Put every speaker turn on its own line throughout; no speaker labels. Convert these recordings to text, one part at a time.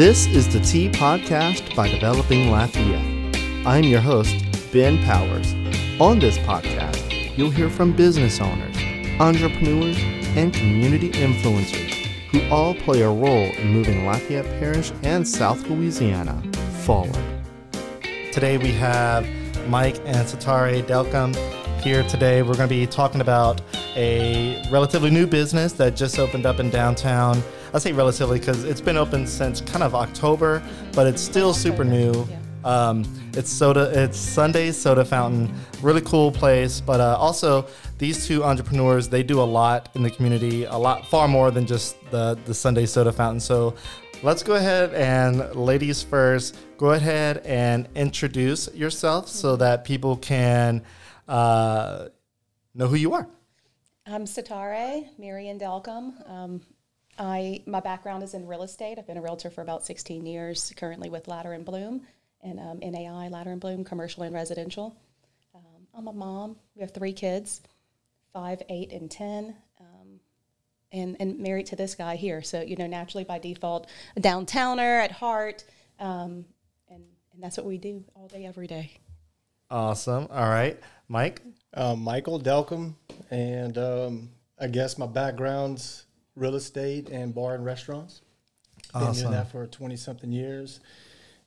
This is the Tea Podcast by Developing Lafayette. I'm your host, Ben Powers. On this podcast, you'll hear from business owners, entrepreneurs, and community influencers who all play a role in moving Lafayette Parish and South Louisiana forward. Today we have Mike and Setareh Delcambre here today. We're going to be talking about a relatively new business that just opened up in downtown. I say relatively because it's been open since kind of October, but it's still super new. Um, it's soda. It's Sunday Soda Fountain. Really cool place. But uh, also, these two entrepreneurs they do a lot in the community. A lot, far more than just the the Sunday Soda Fountain. So, let's go ahead and ladies first. Go ahead and introduce yourself so that people can uh, know who you are.
I'm Setareh Marion Delcambre. Um, I my background is in real estate. I've been a realtor for about 16 years. Currently with Latter and Blum and um, NAI Latter and Blum, commercial and residential. Um, I'm a mom. We have three kids, five, eight, and ten. Um, and, and married to this guy here. So, you know, naturally by default, a downtowner at heart. Um, and, and that's what we do all day, every day.
Awesome. All right. Mike?
Um, Michael Delcambre, and um, I guess my background's real estate and bar and restaurants. Been
Awesome.
doing that for 20 something years,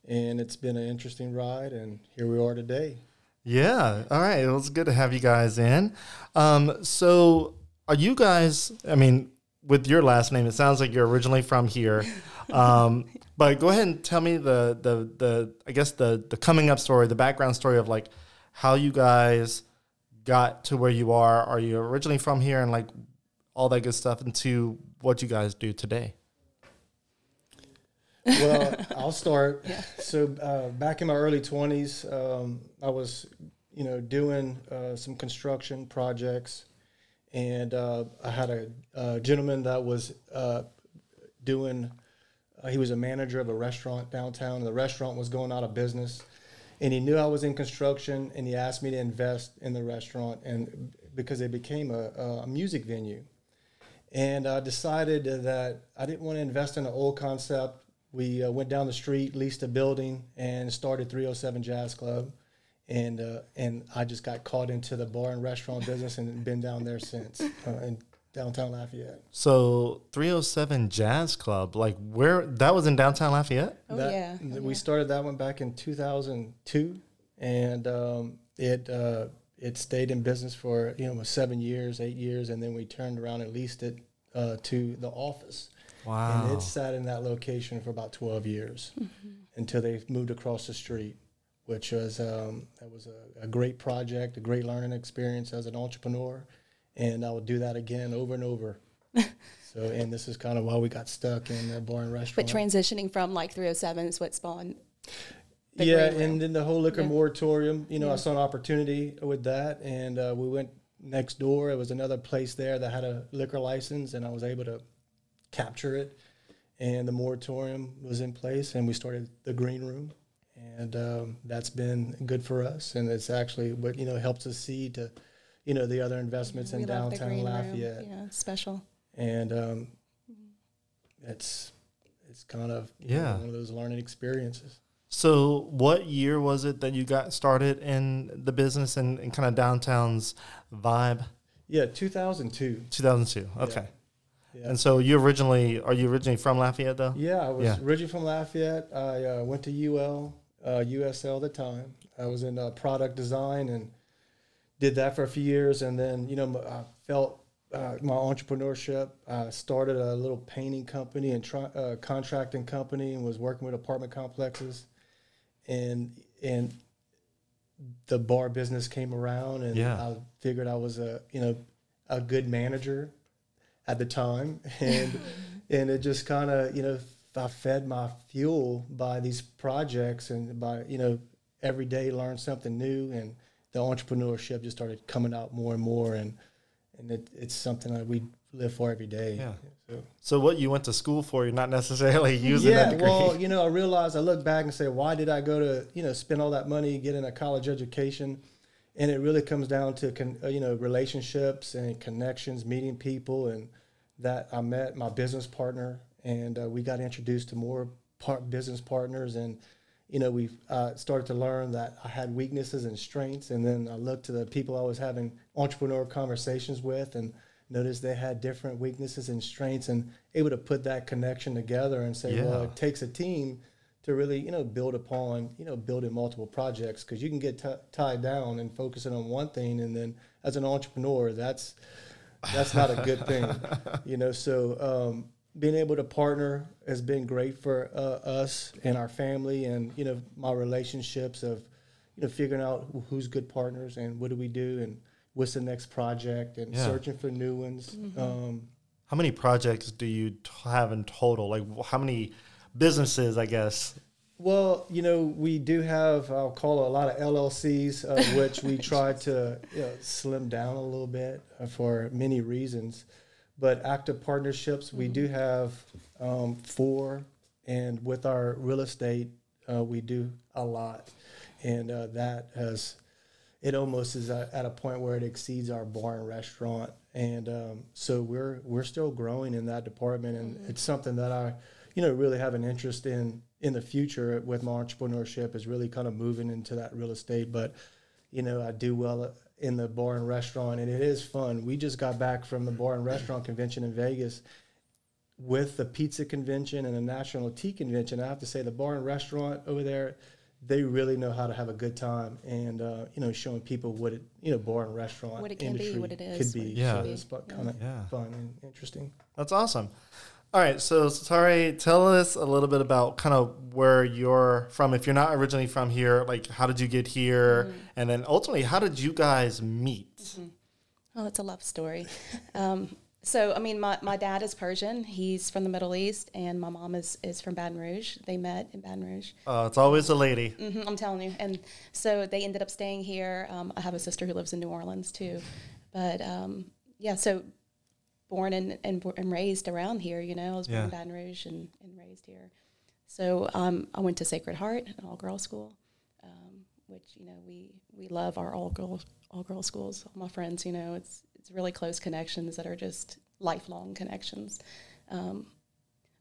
and it's been an interesting ride, and here we are today.
Yeah. All right. It was good to have you guys in. Um, so, are you guys? I mean, with your last name, it sounds like you're originally from here. Um, but go ahead and tell me the the the I guess the the coming up story, the background story of like how you guys got to where you are. Are you originally from here and like all that good stuff, into what you guys do today?
Well, I'll start. So uh, back in my early 20s, um, I was, you know, doing uh, some construction projects, and uh, I had a, a gentleman that was uh, doing. Uh, he was a manager of a restaurant downtown, and the restaurant was going out of business. And he knew I was in construction, and he asked me to invest in the restaurant, and because it became a, a music venue. And I decided that I didn't want to invest in an old concept. We uh, went down the street, leased a building, and started 307 Jazz Club. And uh, and I just got caught into the bar and restaurant business and been down there since uh, in downtown Lafayette.
So 307 Jazz Club, like where that was in downtown Lafayette.
Oh,
That-
yeah. Oh,
We
yeah.
started that one back in 2002, and um, it uh, it stayed in business for you know seven years, eight years, and then we turned around and leased it uh, to the office.
Wow.
And it sat in that location for about 12 years until they moved across the street, which was um, that was a, a great project, a great learning experience as an entrepreneur, and I would do that again over and over. so, and this is kind of why we got stuck in the bar and
But transitioning from like 307 is what spawned. The
yeah,
green room.
and then the whole liquor
Yeah.
moratorium, you know, I saw an opportunity with that, and uh, we went next door. It was another place there that had a liquor license, and I was able to capture it. And the moratorium was in place, and we started the green room, and um, that's been good for us. And it's actually what you know helps us see to, you know, the other investments in
We love the
downtown
green room.
Lafayette,
Yeah, special.
and um, it's it's kind of you know,
Yeah.
one of those learning experiences.
So, what year was it that you got started in the business and, and kind of downtown's vibe?
Yeah, 2002.
2002. Okay.
Yeah.
And so, you originally are you originally from Lafayette though?
Yeah, I was
Yeah.
originally from Lafayette. I uh, went to UL, uh, USL at the time. I was in uh, product design and did that for a few years. And then, you know, I felt uh, my entrepreneurship. I started a little painting company and uh, contracting company and was working with apartment complexes. And and the bar business came around, and
Yeah.
I figured I was a you know a good manager at the time, and and it just kind of you know I fed my fuel by these projects and by you know every day learn something new, and the entrepreneurship just started coming out more and more, and and it, it's something that we live for every day.
Yeah.
So.
So, what you went to school for, you're not necessarily using that
Yeah,
degree.
well, you know, I realized I look back and say, why did I go to, you know, spend all that money getting a college education? And it really comes down to, con- uh, you know, relationships and connections, meeting people, and that I met my business partner, and uh, we got introduced to more part business partners, and you know we uh, started to learn that I had weaknesses and strengths, and then I looked to the people I was having entrepreneur conversations with, and noticed they had different weaknesses and strengths, and able to put that connection together and say, well, it takes a team to really you know build upon you know building multiple projects because you can get t- tied down and focusing on one thing, and then as an entrepreneur, that's that's not a good thing, you know. So um, being able to partner has been great for uh, us and our family, and you know my relationships of you know figuring out who's good partners and what do we do and what's the next project and
Yeah.
searching for new ones. Um,
How many projects do you t- have in total? Like wh- how many businesses, I guess?
Well, you know, we do have, I'll call it a lot of LLCs, uh, which we try to you know, slim down a little bit uh, for many reasons. But active partnerships, we do have um, four, and with our real estate, uh, we do a lot. And uh, that has, it almost is at at a point where it exceeds our bar and restaurant. And um, so we're we're still growing in that department, and it's something that I, you know, really have an interest in in the future with my entrepreneurship is really kind of moving into that real estate. But you know, I do well in the bar and restaurant, and it is fun. We just got back from the bar and restaurant convention in Vegas with the pizza convention and the national tea convention. I have to say, the bar and restaurant over there, they really know how to have a good time, and uh, you know, showing people what it, you know, bar and restaurant
What it can be, what it is,
could be.
it
Yeah.
so
be.
it's kind of
Yeah.
fun and interesting.
That's awesome. All right, so Setareh, tell us a little bit about kind of where you're from. If you're not originally from here, like how did you get here, and then ultimately, how did you guys meet?
Oh, it's a love story. Um, so, I mean, my, my dad is Persian. He's from the Middle East, and my mom is, is from Baton Rouge. They met in Baton Rouge.
Uh, it's always a lady.
hmm I'm telling you. And so they ended up staying here. Um, I have a sister who lives in New Orleans too. But um, yeah, so born and, and, and raised around here, you know, I was born
Yeah.
in Baton Rouge and, and raised here. So um, I went to Sacred Heart, an all girls school, um, which, you know, we, we love our all girls all girls schools. All my friends, you know, it's, it's really close connections that are just lifelong connections. Um,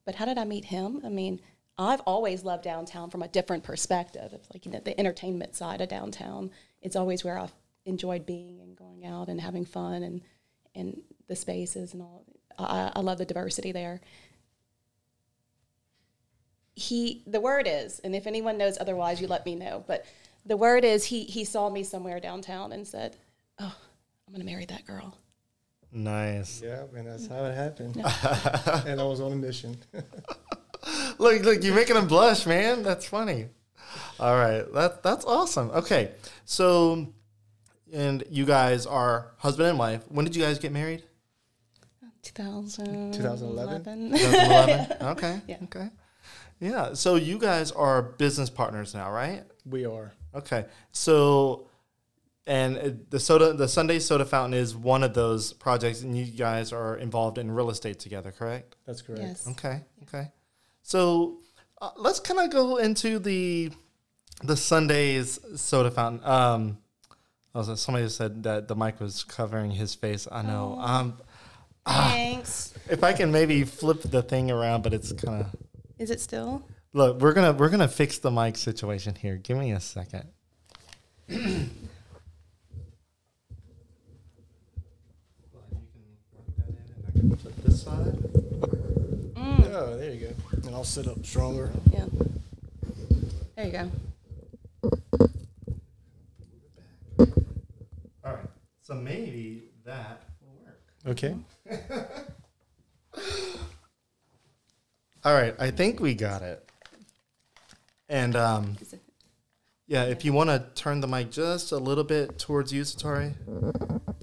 but how did I meet him? I mean, I've always loved downtown from a different perspective. It's like you know the entertainment side of downtown. It's always where I've enjoyed being and going out and having fun and and the spaces and all. I, I love the diversity there. He, the word is, and if anyone knows otherwise, you let me know. But the word is, he he saw me somewhere downtown and said, "Oh, I'm gonna marry that girl."
Nice.
Yeah, and that's how it happened. and I was on a mission.
Look, look, you're making him blush, man. That's funny. All right, that that's awesome. Okay, so, and you guys are husband and wife. When did you guys get married?
2011.
2011?
2011. okay.
Yeah.
Okay. Yeah. So you guys are business partners now, right?
we are.
Okay. So, and uh, the soda, the Sunday Soda Fountain is one of those projects, and you guys are involved in real estate together, correct?
That's correct.
Yes.
Okay. Okay. So uh, let's kind of go into the the Sundays Soda Fountain. Um, also, somebody said that the mic was covering his face. I know. Um,
Thanks.
if I can maybe flip the thing around, but it's kind of.
Is it still?
Look, we're gonna we're gonna fix the mic situation here. Give me a second. This side.
Oh, there you go. And I'll sit up stronger.
Yeah. There you go.
All right. So maybe that will work.
Okay.
All right. I think we got it. And um, yeah, if you want to turn the mic just a little bit towards you, Setareh.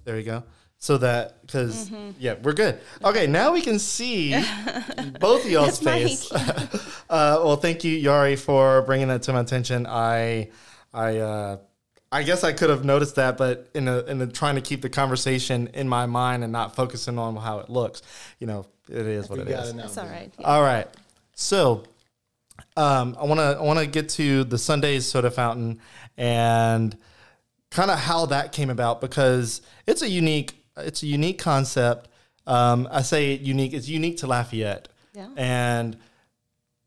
There you go. So that because yeah, we're good. Okay, now we can see both of y'all's
That's
face. uh, well, thank you, Yari, for bringing that to my attention. I, I, uh, I guess I could have noticed that, but in a, in a, trying to keep the conversation in my mind and not focusing on how it looks, you know, it is what
We
it
got
is.
it now.
That's all right. Yeah.
All right. So, um, I want to I want to get to the Sundays Soda Fountain and kind of how that came about because it's a unique it's a unique concept. Um, I say unique. It's unique to Lafayette,
Yeah.
and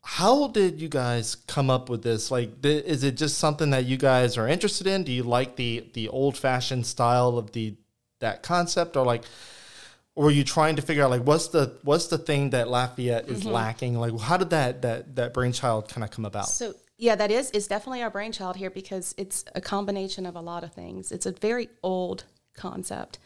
how did you guys come up with this? Like, th- is it just something that you guys are interested in? Do you like the the old fashioned style of the that concept, or like, or were you trying to figure out like what's the what's the thing that Lafayette is lacking? Like, how did that that that brainchild kind of come about?
So yeah, that is is definitely our brainchild here because it's a combination of a lot of things. It's a very old concept.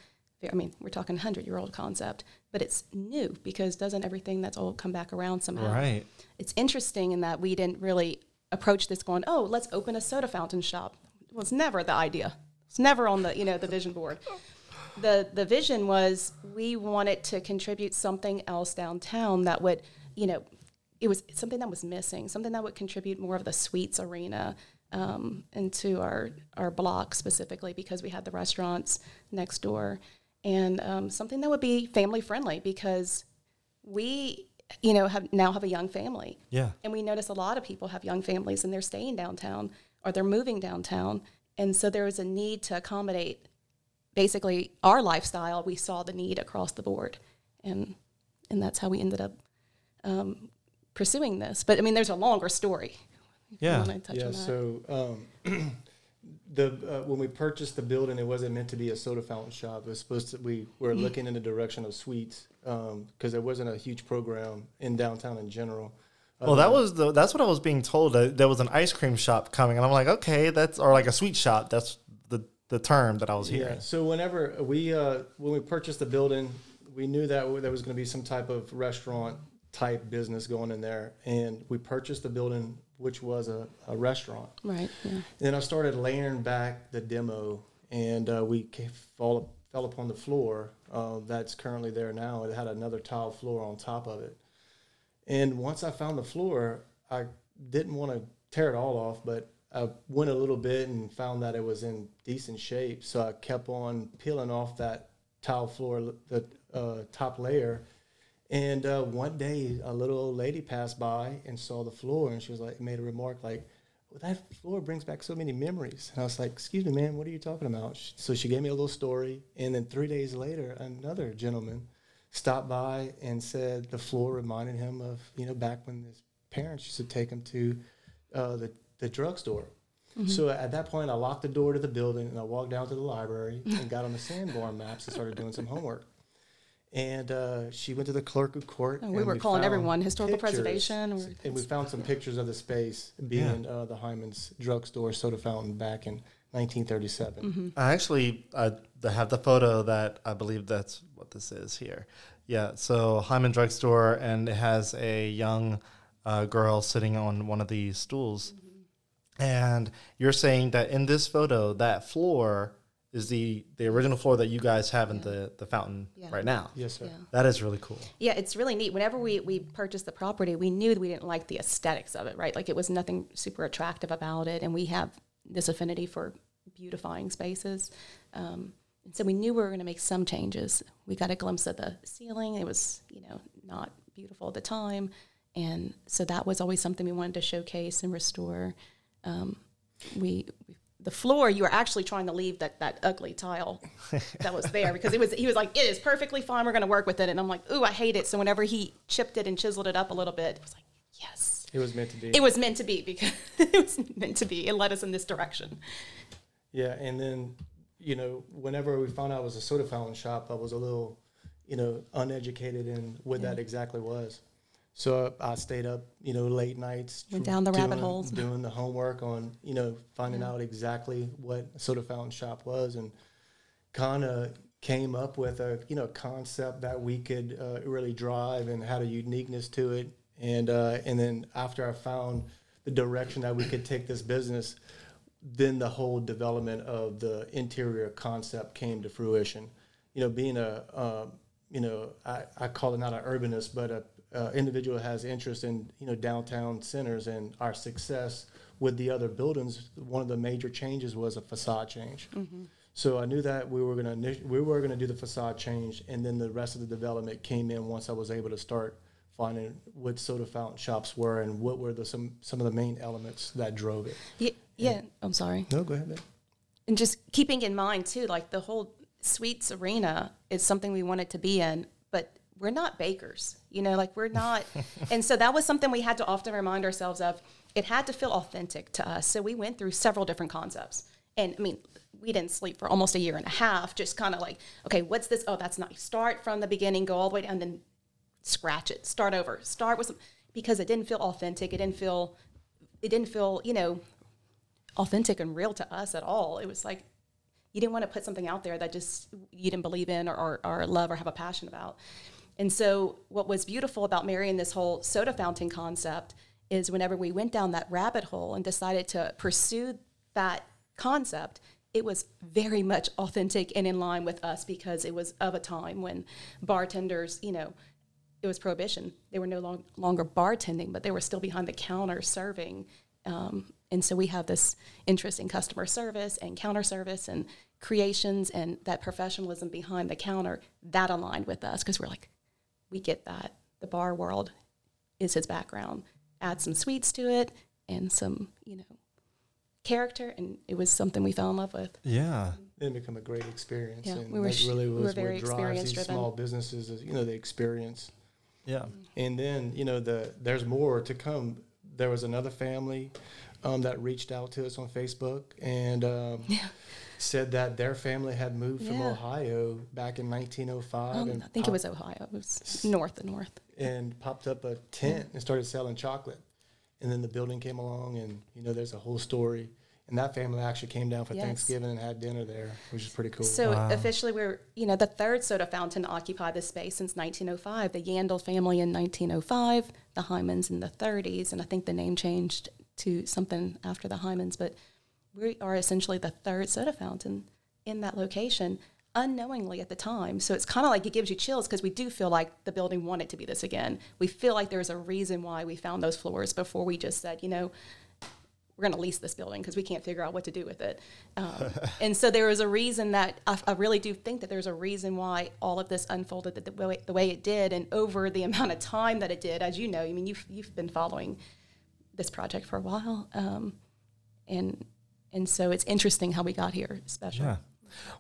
I mean, we're talking hundred year old concept, but it's new because doesn't everything that's old come back around somehow?
Right.
It's interesting in that we didn't really approach this going, oh, let's open a soda fountain shop. It was never the idea. It's never on the you know the vision board. The the vision was we wanted to contribute something else downtown that would you know it was something that was missing, something that would contribute more of the sweets arena um, into our our block specifically because we had the restaurants next door, and um, something that would be family friendly because we you know have now have a young family,
Yeah.
and we notice a lot of people have young families and they're staying downtown or they're moving downtown, and so there was a need to accommodate basically our lifestyle. We saw the need across the board, and and that's how we ended up um, pursuing this. But I mean, there's a longer story.
Yeah.
wanna touch
yeah.
on that.
So um, the uh, when we purchased the building, it wasn't meant to be a soda fountain shop. It was supposed to. We were
Mm-hmm.
looking in the direction of sweets because there wasn't a huge program in downtown in general.
Well, that was the that's what I was being told. That there was an ice cream shop coming, and I'm like, okay, that's or like a sweet shop. That's the the term that I was hearing.
Yeah. So whenever we uh, when we purchased the building, we knew that there was going to be some type of restaurant type business going in there, and we purchased the building, which was a, a restaurant.
right. Yeah.
Then I started layering back the demo, and uh, we fall, fell upon the floor uh, that's currently there now. It had another tile floor on top of it. And once I found the floor, I didn't want to tear it all off, but I went a little bit and found that it was in decent shape. So I kept on peeling off that tile floor, the uh, top layer. And uh, one day, a little old lady passed by and saw the floor, and she was like, made a remark like, well, that floor brings back so many memories. And I was like, excuse me, ma'am, what are you talking about? So she gave me a little story. And then three days later, another gentleman stopped by and said the floor reminded him of, you know, back when his parents used to take him to uh, the, the drugstore. So at that point, I locked the door to the building and I walked down to the library and got on the Sanborn maps and started doing some homework. And uh, she went to the clerk of court.
And we
and
were calling everyone historical
pictures.
preservation
and we found some pictures of the space being uh, the Hyman's drugstore soda fountain back in 1937.
Mm-hmm.
I actually I have the photo that I believe that's what this is here. Yeah, so Hyman Drugstore, and it has a young uh, girl sitting on one of these stools. And you're saying that in this photo, that floor is the the original floor that you guys have in the the fountain
Yeah.
right now.
Yes, sir.
Yeah.
That is really cool.
Yeah, it's really neat. Whenever we, we purchased the property, we knew that we didn't like the aesthetics of it, right? Like it was nothing super attractive about it. And we have this affinity for beautifying spaces. Um, and so we knew we were going to make some changes. We got a glimpse of the ceiling. It was, you know, not beautiful at the time. And so that was always something we wanted to showcase and restore. Um, we, the floor, you were actually trying to leave that, that ugly tile that was there because it was he was like it is perfectly fine we're going to work with it and i'm like ooh i hate it. So whenever he chipped it and chiseled it up a little bit it was like yes.
It was meant to be.
it was meant to be because it was meant to be. It led us in this direction.
Yeah, and then you know, whenever we found out it was a soda fountain shop, I was a little, you know, uneducated in what that exactly was. So I stayed up, you know, late nights,
Went down the rabbit holes.
doing the homework on, you know, finding out exactly what a soda fountain shop was, and kind of came up with a, you know, concept that we could uh, really drive and had a uniqueness to it, and uh, and then after I found the direction that we could take this business, then the whole development of the interior concept came to fruition. You know, being a, uh, you know, I, I call it not an urbanist, but a, a individual has interest in, you know, downtown centers and our success with the other buildings. One of the major changes was a facade change. Mm-hmm. So I knew that we were going to we were going to do the facade change, and then the rest of the development came in once I was able to start finding what soda fountain shops were and what were the some some of the main elements that drove it.
yeah, yeah i'm sorry
No, go ahead. Man.
and just keeping in mind too like the whole sweets arena is something we wanted to be in we're not bakers, you know, like we're not. and so that was something we had to often remind ourselves of. It had to feel authentic to us. So we went through several different concepts. And I mean, we didn't sleep for almost a year and a half, just kind of like, okay, what's this? Oh, that's nice. Start from the beginning, go all the way down, then scratch it, start over, start with some, because it didn't feel authentic. It didn't feel, it didn't feel, you know, authentic and real to us at all. It was like you didn't want to put something out there that just you didn't believe in or, or, or love or have a passion about. And so, what was beautiful about marrying this whole soda fountain concept is whenever we went down that rabbit hole and decided to pursue that concept, it was very much authentic and in line with us because it was of a time when bartenders, you know, it was prohibition. They were no long, longer bartending, but they were still behind the counter serving. Um, and so we have this interest in customer service and counter service and creations and that professionalism behind the counter that aligned with us because we're like, we get that. The bar world is his background. Add some sweets to it and some, you know, character, and it was something we fell in love with.
Yeah.
It become a great experience.
Yeah,
and
we were
that
sh-
really
we
was
were very
what drives
experience
these
driven.
small businesses is, you know, the experience.
Yeah.
And then, you know, the there's more to come. There was another family um, that reached out to us on Facebook and um, said that their family had moved from Ohio back in 1905
Um,
and,
I think it was Ohio. It was north and north.
and popped up a tent and started selling chocolate. And then the building came along, and you know, there's a whole story. And that family actually came down for
Yes.
Thanksgiving and had dinner there, which is pretty cool.
So
Wow.
officially, we're you know the third soda fountain to occupy this space since 1905. The Yandel family in 1905, the Hymans in the 30s, and I think the name changed to something after the Hymans. But we are essentially the third soda fountain in that location, unknowingly at the time. So it's kind of like it gives you chills because we do feel like the building wanted to be this again. We feel like there's a reason why we found those floors before we just said, you know, we're going to lease this building because we can't figure out what to do with it. Um, and so there was a reason that I, I really do think that there's a reason why all of this unfolded the, the, way, the way it did and over the amount of time that it did. As you know, I mean, you've, you've been following this project for a while. Um, and, and so it's interesting how we got here, especially.
Yeah.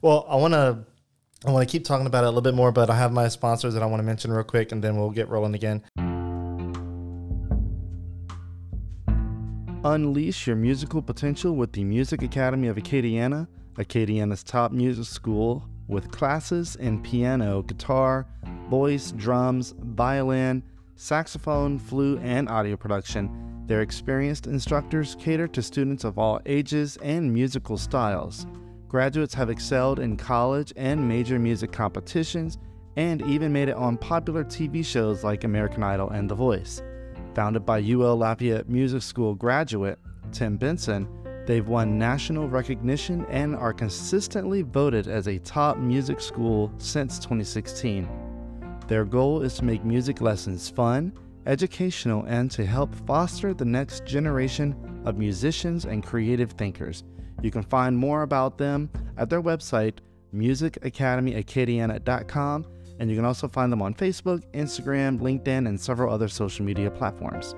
Well, I want to I want to keep talking about it a little bit more, but I have my sponsors that I want to mention real quick, and then we'll get rolling again.
Unleash your musical potential with the Music Academy of Acadiana, Acadiana's top music school, with classes in piano, guitar, voice, drums, violin, saxophone, flute, and audio production. Their experienced instructors cater to students of all ages and musical styles. Graduates have excelled in college and major music competitions and even made it on popular TV shows like American Idol and The Voice. Founded by UL Lafayette Music School graduate Tim Benson, they've won national recognition and are consistently voted as a top music school since 2016. Their goal is to make music lessons fun, educational, and to help foster the next generation of musicians and creative thinkers. You can find more about them at their website, musicacademyacadiana.com, and you can also find them on Facebook, Instagram, LinkedIn, and several other social media platforms.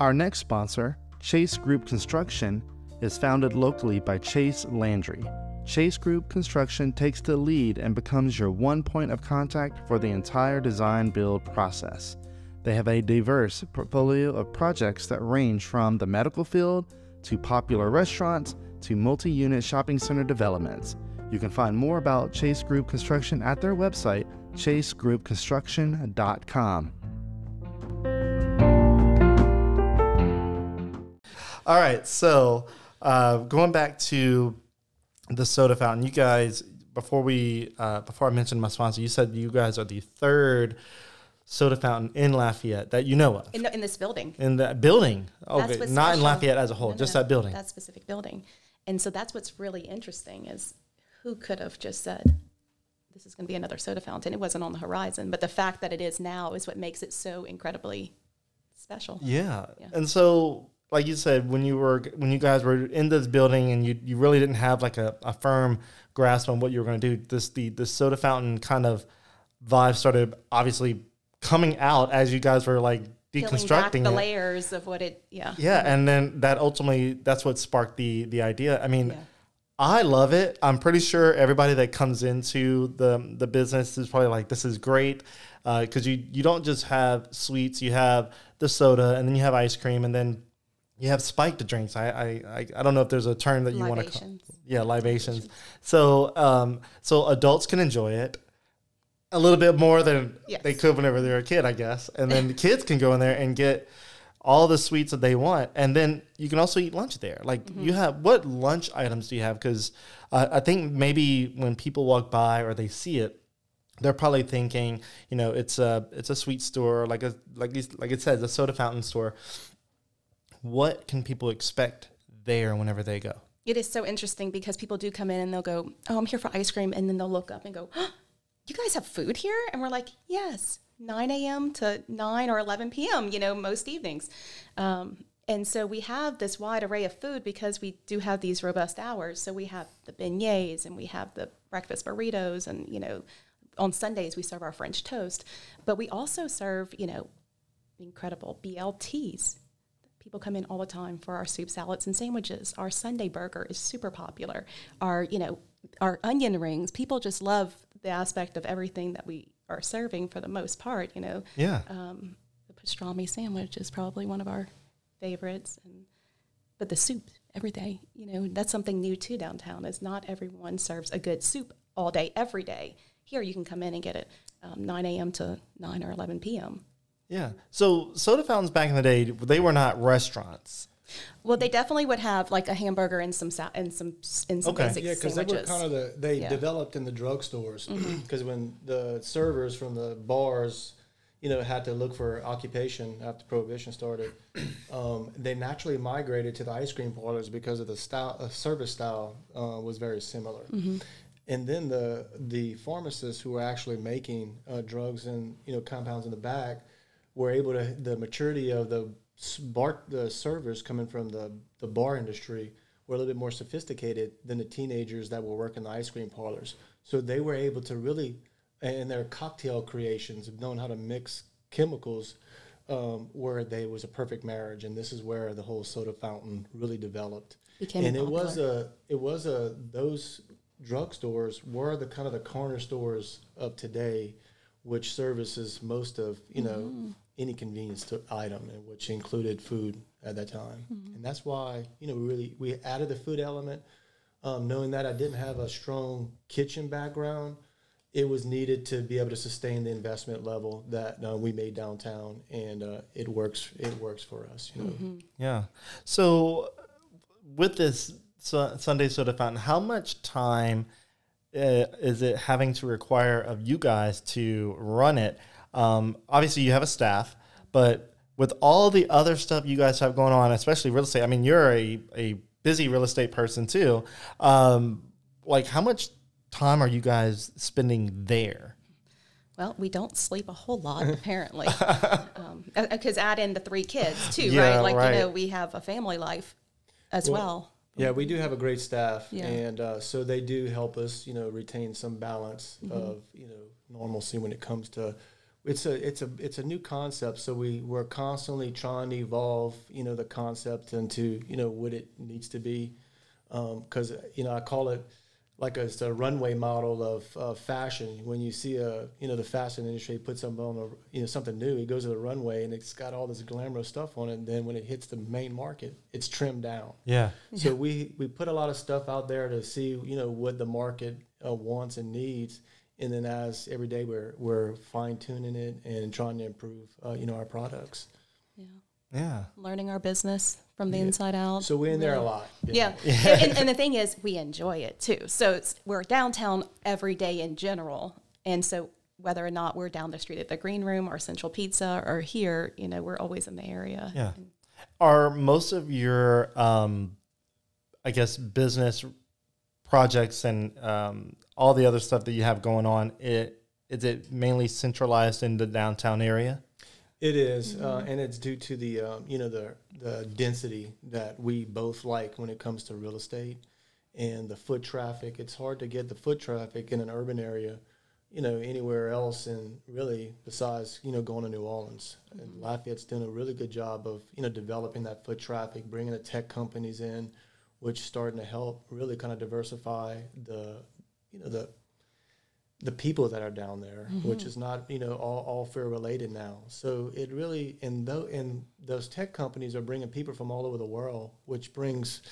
Our next sponsor, Chase Group Construction, is founded locally by Chase Landry. Chase Group Construction takes the lead and becomes your one point of contact for the entire design build process. They have a diverse portfolio of projects that range from the medical field to popular restaurants to multi unit shopping center developments. You can find more about Chase Group Construction at their website, chasegroupconstruction.com. All right, so uh, going back to the soda fountain, you guys before we uh, before I mentioned my sponsor, you said you guys are the third soda fountain in Lafayette that you know of
In, the, in this building.
in that building.
That's
Okay, not in. Lafayette as a whole,
No, no,
just
no,
that building.
That specific building. And so that's what's really interesting is who could have just said, this is going to be another soda fountain. It wasn't on the horizon, but the fact that it is now is what makes it so incredibly special.
Yeah.
Yeah.
And so like you said, when you were when you guys were in this building and you, you really didn't have like a, a firm grasp on what you were gonna do, this the the soda fountain kind of vibe started obviously coming out as you guys were like deconstructing
the
it.
layers of what it, yeah.
Yeah, and then that ultimately that's what sparked the the idea. I mean,
Yeah.
I love it. I'm pretty sure everybody that comes into the the business is probably like, "This is great," uh, because you you don't just have sweets, you have the soda, and then you have ice cream, and then you have spiked drinks. I I I, don't know if there's a term that you want to call. Yeah, libations. So um so adults can enjoy it a little bit more than
Yes.
they could whenever they were a kid, I guess. And then the kids can go in there and get all the sweets that they want, and then you can also eat lunch there. Like you have what lunch items do you have? Because uh, I think maybe when people walk by or they see it, they're probably thinking, you know, it's a it's a sweet store, like a like these like it says, a soda fountain store. What can people expect there whenever they go?
It is so interesting because people do come in and they'll go, "Oh, I'm here for ice cream," and then they'll look up and go, "Oh, "You guys have food here?" And we're like, "Yes, 9 a.m. to 9 or 11 p.m. You know, most evenings." Um, and so we have this wide array of food because we do have these robust hours. So we have the beignets and we have the breakfast burritos, and you know, on Sundays we serve our French toast, but we also serve, you know, incredible BLTs. People come in all the time for our soup salads and sandwiches. Our Sunday burger is super popular. Our, you know, our onion rings. People just love the aspect of everything that we are serving for the most part. You know,
Yeah.
um, the pastrami sandwich is probably one of our favorites, and but the soup every day. You know, that's something new too downtown. Is not everyone serves a good soup all day every day. Here you can come in and get it um, 9 a.m. to 9 or 11 p.m.
Yeah. So soda fountains back in the day, they were not restaurants.
Well, they definitely would have like a hamburger and some sa- and some and some
Okay.
basic
Yeah, because they were kind of the they
Yeah.
developed in the drugstores because when the servers from the bars, you know, had to look for occupation after prohibition started, um, they naturally migrated to the ice cream parlors because of the style uh, service style uh, was very similar. And then the the pharmacists who were actually making uh, drugs and you know compounds in the back were able to the maturity of the bar the servers coming from the the bar industry were a little bit more sophisticated than the teenagers that were working the ice cream parlors. So they were able to really in their cocktail creations of knowing how to mix chemicals um, where they was a perfect marriage and this is where the whole soda fountain really developed
Became
and it was a it was a those drugstores were the kind of the corner stores of today which services most of you know
Mm-hmm.
Any convenience to item and which included food at that time
Mm-hmm.
and that's why you know we really we added the food element um, knowing that i didn't have a strong kitchen background it was needed to be able to sustain the investment level that uh, we made downtown and uh, it works it works for us you know
Mm-hmm.
Yeah. So with this su- Sunday soda fountain, how much time uh, is it having to require of you guys to run it? Um, obviously, you have a staff, but with all the other stuff you guys have going on, especially real estate, I mean, you're a, a busy real estate person too. Um, like, how much time are you guys spending there?
Well, we don't sleep a whole lot apparently, because add in the three kids too,
Yeah,
right? Like
right.
you know, we have a family life as well.
Yeah, we do have a great staff,
Yeah.
and uh, so they do help us, you know, retain some balance
Mm-hmm.
of you know normalcy when it comes to. It's a it's a it's a new concept, so we we're constantly trying to evolve, you know, the concept into you know what it needs to be, because you know I call it like a, it's a runway model of uh, fashion. When you see a you know the fashion industry put something on a you know something new, it goes to the runway and it's got all this glamorous stuff on it. And then when it hits the main market, it's trimmed down.
Yeah.
So we we put a lot of stuff out there to see you know what the market uh, wants and needs, and then as every day we're we're fine tuning it and trying to improve uh, you know our products.
Yeah,
Yeah.
learning our business from the inside out.
So we're in there a lot.
Yeah, And, and, and the thing is, we enjoy it too. So it's, we're downtown every day in general, and so whether or not we're down the street at the Green Room or Central Pizza or here, you know, we're always in the area.
Yeah. Are most of your, um, I guess, business projects and um, all the other stuff that you have going on, it is it mainly centralized in the downtown area?
It is, uh, and it's due to the um, you know the the density that we both like when it comes to real estate and the foot traffic. It's hard to get the foot traffic in an urban area, you know, anywhere else, and really besides you know going to New Orleans. And Lafayette's doing a really good job of you know developing that foot traffic, bringing the tech companies in, which starting to help really kind of diversify the you know the the people that are down there, mm-hmm. which is not you know all, all fair related now. So it really and though and those tech companies are bringing people from all over the world, which brings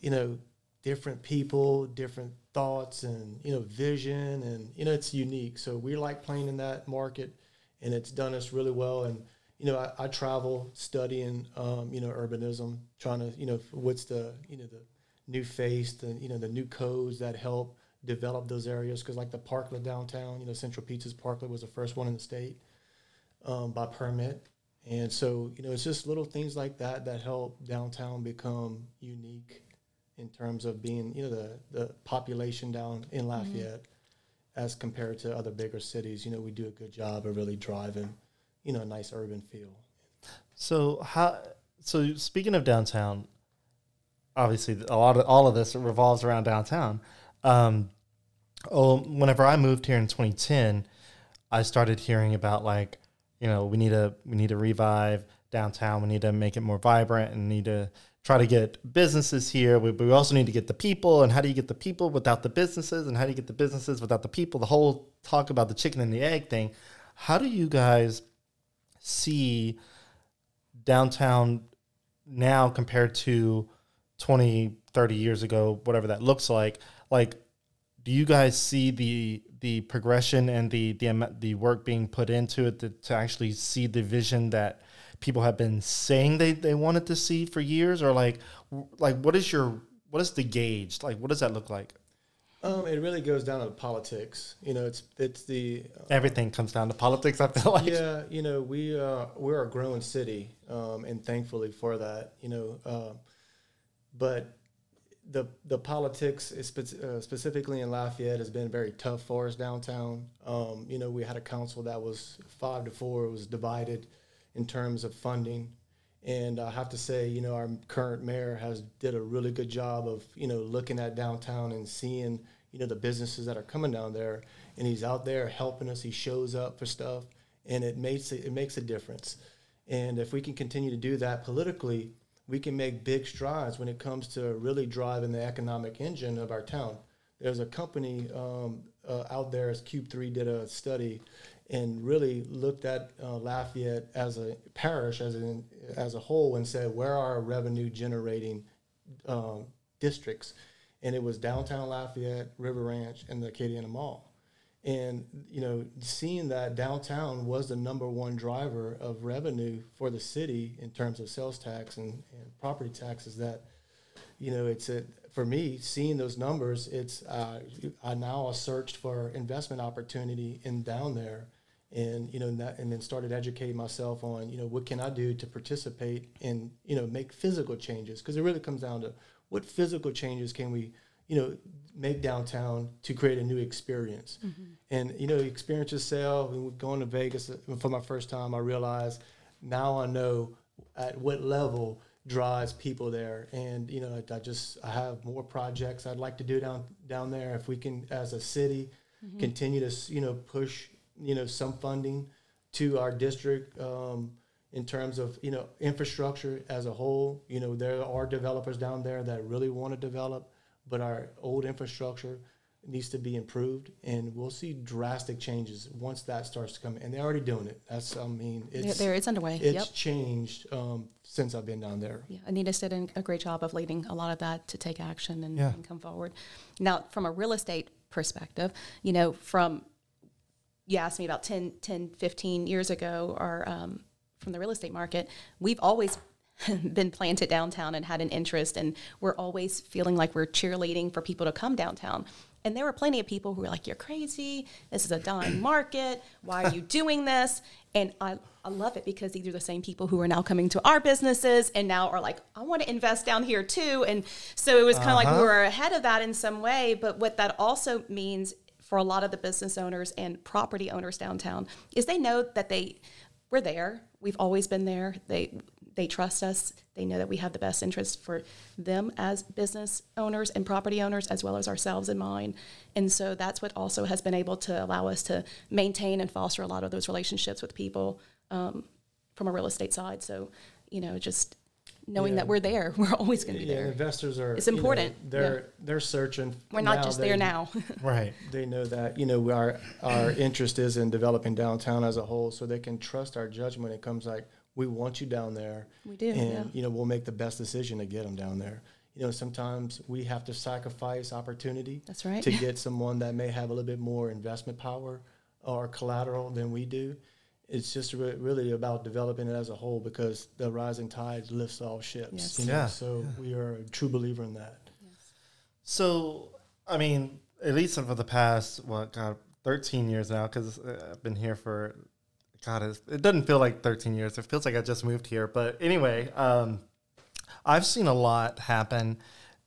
you know different people, different thoughts, and you know vision, and you know it's unique. So we like playing in that market, and it's done us really well. And you know I, I travel studying um, you know urbanism, trying to you know what's the you know the new face, the you know the new codes that help develop those areas because like the parklet downtown, you know, Central Pizzas parklet was the first one in the state um, by permit. And so, you know, it's just little things like that that help downtown become unique in terms of being, you know, the, the population down in mm-hmm. Lafayette mm-hmm. as compared to other bigger cities. You know, we do a good job of really driving, you know, a nice urban feel.
So how so speaking of downtown, obviously a lot of all of this revolves around downtown. Um, oh, whenever I moved here in 2010, I started hearing about like, you know, we need to we need to revive downtown. We need to make it more vibrant and need to try to get businesses here. We, we also need to get the people. And how do you get the people without the businesses? And how do you get the businesses without the people? The whole talk about the chicken and the egg thing. How do you guys see downtown now compared to 20, 30 years ago, whatever that looks like? like do you guys see the the progression and the the the work being put into it to, to actually see the vision that people have been saying they, they wanted to see for years? Or like like what is your what is the gauge? Like what does that look like
um, it really goes down to politics you know it's it's the
uh, everything comes down to politics i feel like
yeah you know we uh, we're a growing city um, and thankfully for that you know uh, but the the politics spe- uh, specifically in Lafayette has been very tough for us downtown. Um, you know, we had a council that was five to four. It was divided in terms of funding, and I have to say, you know, our current mayor has did a really good job of you know looking at downtown and seeing you know the businesses that are coming down there, and he's out there helping us. He shows up for stuff, and it makes it, makes a difference. And if we can continue to do that politically we can make big strides when it comes to really driving the economic engine of our town. There's a company um, uh, out there, as Cube 3 did a study and really looked at uh, Lafayette as a parish, as, an, as a whole, and said, where are revenue generating um, districts? And it was downtown Lafayette, River Ranch, and the Acadiana Mall and you know seeing that downtown was the number one driver of revenue for the city in terms of sales tax and, and property taxes that you know it's a, for me seeing those numbers it's uh, i now searched for investment opportunity in down there and you know that, and then started educating myself on you know what can i do to participate and you know make physical changes because it really comes down to what physical changes can we you know, make downtown to create a new experience. Mm-hmm. And you know, experiences sell. When going to Vegas uh, for my first time, I realized now I know at what level draws people there. And you know, I just I have more projects I'd like to do down down there. If we can, as a city, mm-hmm. continue to you know push you know some funding to our district. Um, in terms of you know infrastructure as a whole, you know there are developers down there that really want to develop but our old infrastructure needs to be improved, and we'll see drastic changes once that starts to come. And they're already doing it. That's, I mean, it's
there. It's underway.
It's
yep.
changed um, since I've been down there.
Yeah, Anita's did a great job of leading a lot of that to take action and, yeah. and come forward. Now, from a real estate perspective, you know, from you asked me about 10, 10 15 years ago, or um, from the real estate market, we've always been planted downtown and had an interest and we're always feeling like we're cheerleading for people to come downtown. And there were plenty of people who were like you're crazy. This is a dying market. Why are you doing this? And I, I love it because these are the same people who are now coming to our businesses and now are like i want to invest down here too. And so it was kind of uh-huh. like we were ahead of that in some way. But what that also means for a lot of the business owners and property owners downtown is they know that they we're there we've always been there they they trust us. They know that we have the best interest for them as business owners and property owners, as well as ourselves in mind. And so that's what also has been able to allow us to maintain and foster a lot of those relationships with people um, from a real estate side. So, you know, just knowing
Yeah.
that we're there. We're always going to be
Yeah,
there.
investors are.
It's
you know,
important,
they're they're searching.
We're not
now,
just
they-
there now.
Right.
They know that you know our our interest is in developing downtown as a whole, so they can trust our judgment. It comes like we want you down there.
We do,
and
yeah.
you know we'll make the best decision to get them down there. You know sometimes we have to sacrifice opportunity.
That's right.
To get someone that may have a little bit more investment power or collateral than we do. It's just re- really about developing it as a whole because the rising tide lifts all ships.
Yes.
you know,
Yeah.
So we are a true believer in that. Yes.
So, I mean, at least for the past, what, God, 13 years now, because I've been here for, God, it doesn't feel like 13 years. It feels like I just moved here. But anyway, um, I've seen a lot happen.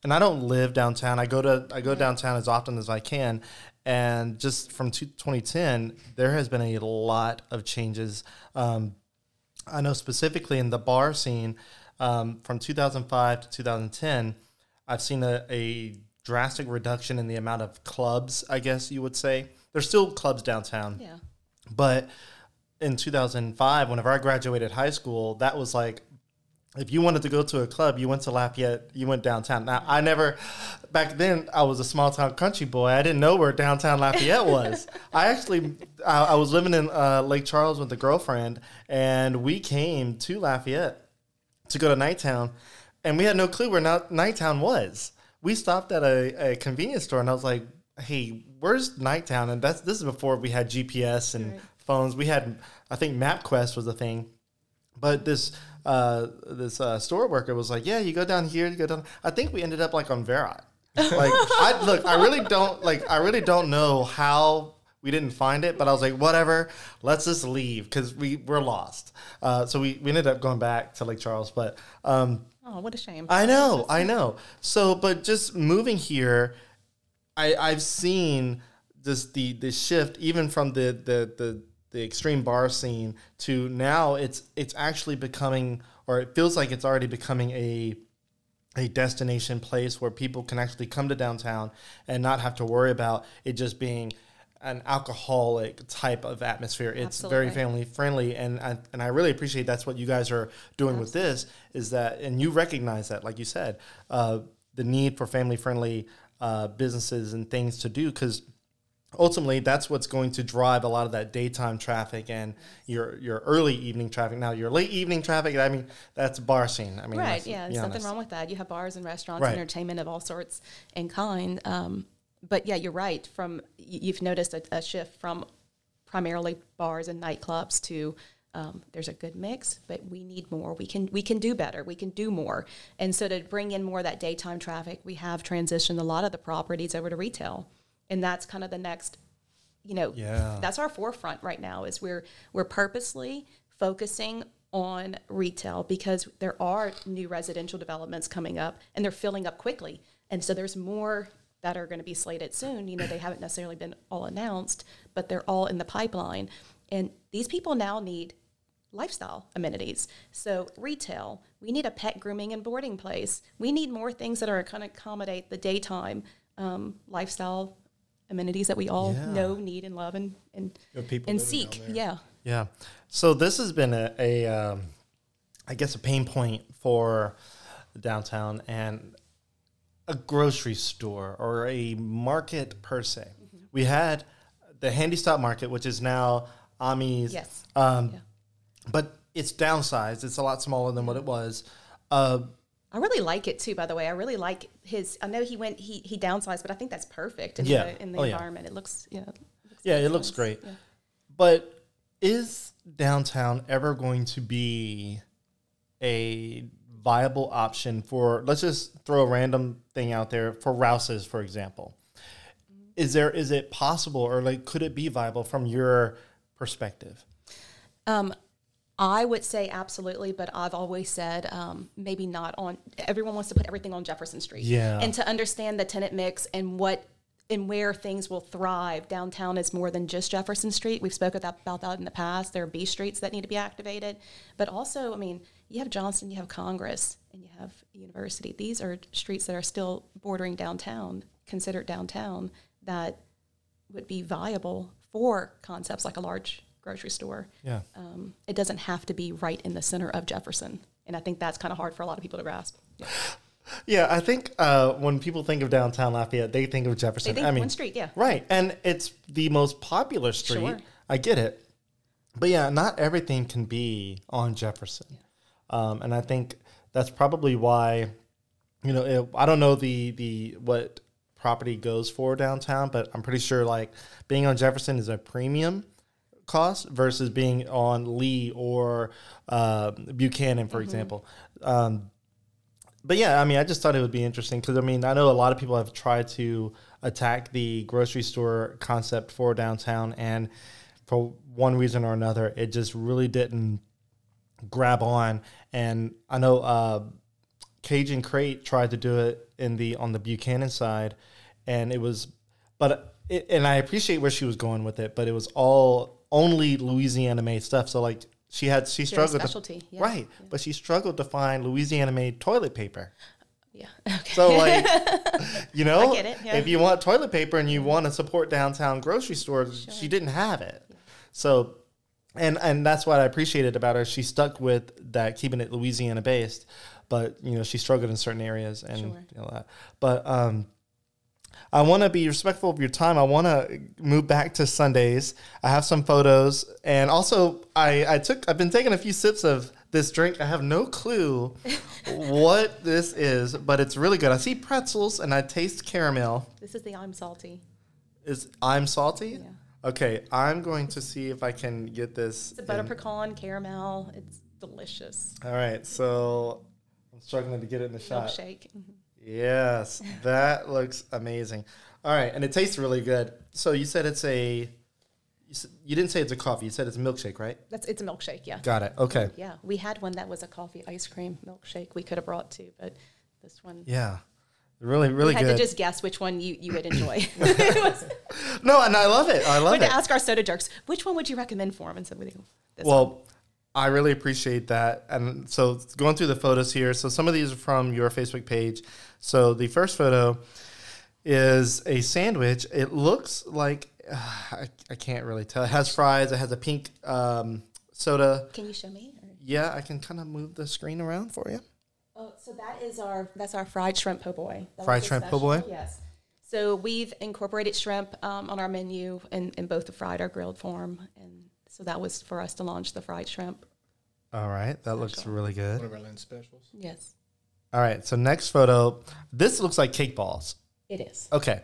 And I don't live downtown. I go to I go downtown as often as I can, and just from 2010, there has been a lot of changes. Um, I know specifically in the bar scene, um, from 2005 to 2010, I've seen a, a drastic reduction in the amount of clubs. I guess you would say there's still clubs downtown,
yeah.
but in 2005, whenever I graduated high school, that was like if you wanted to go to a club, you went to Lafayette, you went downtown. Now, I never, back then, I was a small town country boy. I didn't know where downtown Lafayette was. I actually, I, I was living in uh, Lake Charles with a girlfriend, and we came to Lafayette to go to Nighttown, and we had no clue where Night- Nighttown was. We stopped at a, a convenience store, and I was like, "Hey, where's Nighttown?" And that's this is before we had GPS and
Right.
phones. We had, I think, MapQuest was a thing. But this uh, this uh, store worker was like, "Yeah, you go down here, you go down." I think we ended up like on Verot. Like, I look, I really don't like, I really don't know how we didn't find it, but I was like, whatever, let's just leave because we we're lost. Uh, so we, we ended up going back to Lake Charles, but um,
Oh, what a shame.
I know, I know. So, but just moving here, I I've seen this the the shift even from the the the the extreme bar scene to now it's it's actually becoming or it feels like it's already becoming a a destination place where people can actually come to downtown and not have to worry about it just being an alcoholic type of atmosphere. It's very family friendly, and I, and I really appreciate that's what you guys are doing with this. Is that and you recognize that, like you said, uh, the need for family friendly uh, businesses and things to do because ultimately that's what's going to drive a lot of that daytime traffic and your your early evening traffic. Now your late evening traffic, I mean, that's bar scene. I mean,
right yeah there's nothing wrong with that you have bars and restaurants
Right.
and entertainment of all sorts and kind um, but yeah you're right from you've noticed a, a shift from primarily bars and nightclubs to um, there's a good mix but we need more we can we can do better we can do more and so to bring in more of that daytime traffic we have transitioned a lot of the properties over to retail and that's kind of the next you know
Yeah.
that's our forefront right now is we're we're purposely focusing on retail because there are new residential developments coming up and they're filling up quickly. And so there's more that are going to be slated soon. You know they haven't necessarily been all announced but they're all in the pipeline. And these people now need lifestyle amenities. So retail we need a pet grooming and boarding place. We need more things that are going to accommodate the daytime um, lifestyle amenities that we all
Yeah.
know, need, and love, and and,
people
and seek. Yeah,
Yeah. So this has been a, a um, I guess, a pain point for downtown and a grocery store or a market per se. We had the Handy Stop Market, which is now Ami's.
Yes.
Um,
Yeah.
But it's downsized. It's a lot smaller than what it was. Uh,
I really like it too. By the way, I really like his. I know he went he he downsized, but I think that's perfect in
Yeah.
the in the
Oh, yeah.
environment. It looks yeah. It looks
Yeah, it
nice.
looks great.
Yeah.
But is downtown ever going to be a viable option for let's just throw a random thing out there for Rouse's, for example. Is there is it possible or like could it be viable from your perspective?
Um, I would say absolutely, but I've always said um, maybe not on. Everyone wants to put everything on Jefferson Street,
Yeah.
and to understand the tenant mix and what and where things will thrive. Downtown is more than just Jefferson Street. We've spoken about, about that in the past. There are B streets that need to be activated, but also, I mean, you have Johnson, you have Congress, and you have University. These are streets that are still bordering downtown, considered downtown, that would be viable for concepts like a large grocery store
Yeah.
um, it doesn't have to be right in the center of Jefferson and I think that's kind of hard for a lot of people to grasp. Yeah.
Yeah, I think uh, when people think of downtown Lafayette, they think of
They
Jefferson.
think
I mean,
one street, yeah.
Right. And it's the most popular street.
Sure.
I get it. But yeah, not everything can be on Jefferson. Um, and I think that's probably why, you know, it, I don't know the, the, what property goes for downtown, but I'm pretty sure like being on Jefferson is a premium cost versus being on Lee or uh, Buchanan, for example. Um, but yeah, I mean, I just thought it would be interesting because I mean, I know a lot of people have tried to attack the grocery store concept for downtown, and for one reason or another, it just really didn't grab on. And I know uh, Cajun Crate tried to do it in the on the Buchanan side, and it was, but it, and I appreciate where she was going with it, but it was all only Louisiana made stuff. So like she had she struggled
specialty,
to,
yeah,
right, but she struggled to find Louisiana made toilet paper.
Yeah. Okay.
So like, you know,
it, yeah.
if you want toilet paper and you want to support downtown grocery stores, she didn't have it. So, and and that's what I appreciated about her. She stuck with that, keeping it Louisiana based, but you know she struggled in certain areas and
Sure.
you know that. But um, I want to be respectful of your time. I want to move back to Sundays. I have some photos, and also I I took I've been taking a few sips of this drink. I have no clue what this is, but it's really good. I see pretzels and I taste caramel.
this is the I'm salty.
Is I'm salty?
Yeah.
Okay, I'm going to see if I can get this.
It's a butter
in-
pecan caramel. It's delicious.
All right, so I'm struggling to get it in the shot.
Milkshake. Mhm.
Yes, that looks amazing. All right, and it tastes really good. So you said it's a. You, didn't say it's a coffee. You said it's a milkshake, right?
That's it's a milkshake. Yeah.
Got it. Okay.
Yeah. We had one that was a coffee ice cream milkshake. We could have brought two, but this one.
Yeah, really, really
we had
good.
to just guess which one you, you would enjoy.
No, and I love it. I
we
love
had
it.
to ask our soda jerks, which one would you recommend for them? And so we go, this one.
Well, I really appreciate that. And so going through the photos here. So some of these are from your Facebook page. So the first photo is a sandwich. It looks like I, I can't really tell. It has fries. It has a pink um, soda.
Can you show me? Or-
Yeah, I can kind of move the screen around for you.
Oh, so that is our that's our fried shrimp po' boy. That
Fried
was a
shrimp po' boy?
Yes. So we've incorporated shrimp um, on our menu in, in both the fried or grilled form, and so that was for us to launch the fried shrimp.
All right, that looks really good.
One of our Lent specials.
Yes,
All right, so next photo. This looks like cake balls.
it is.
Okay,